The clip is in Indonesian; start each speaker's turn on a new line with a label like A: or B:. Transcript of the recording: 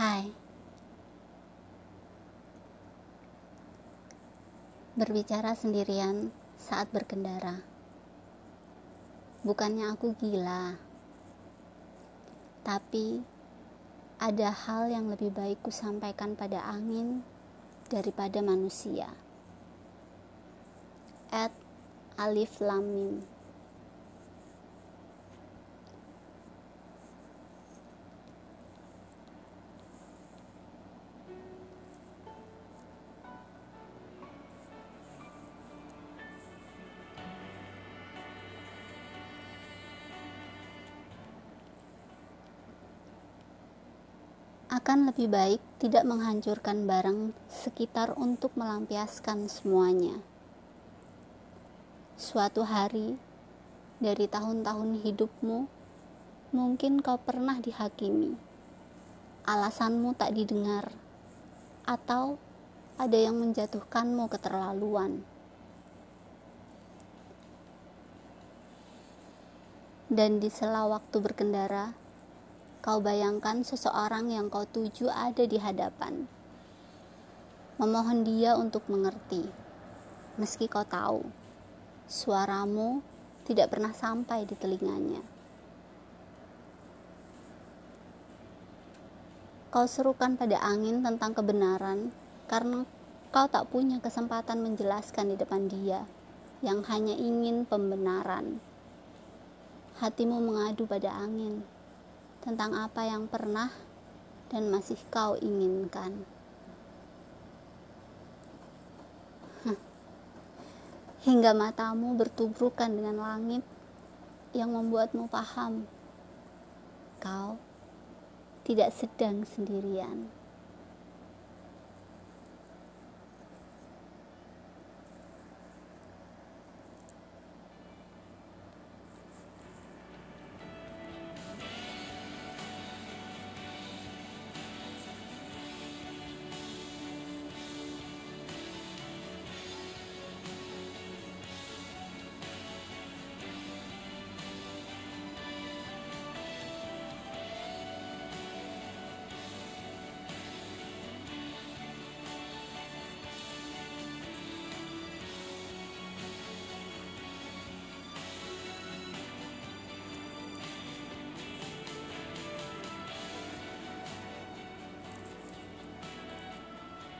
A: Hai. Berbicara sendirian saat berkendara. Bukannya aku gila Tapi Ada hal yang lebih baik ku sampaikan pada angin Daripada manusia. At Alif Lamim akan lebih baik tidak menghancurkan barang sekitar untuk melampiaskan semuanya. Suatu hari dari tahun-tahun hidupmu, mungkin kau pernah dihakimi. Alasanmu tak didengar, atau ada yang menjatuhkanmu keterlaluan. Dan di sela waktu berkendara, Kau bayangkan seseorang yang kau tuju ada di hadapan. Memohon dia untuk mengerti, meski kau tahu suaramu tidak pernah sampai di telinganya. Kau serukan pada angin tentang kebenaran karena kau tak punya kesempatan menjelaskan di depan dia yang hanya ingin pembenaran. Hatimu mengadu pada angin tentang apa yang pernah dan masih kau inginkan. Hingga matamu bertubrukan dengan langit yang membuatmu paham kau tidak sedang sendirian.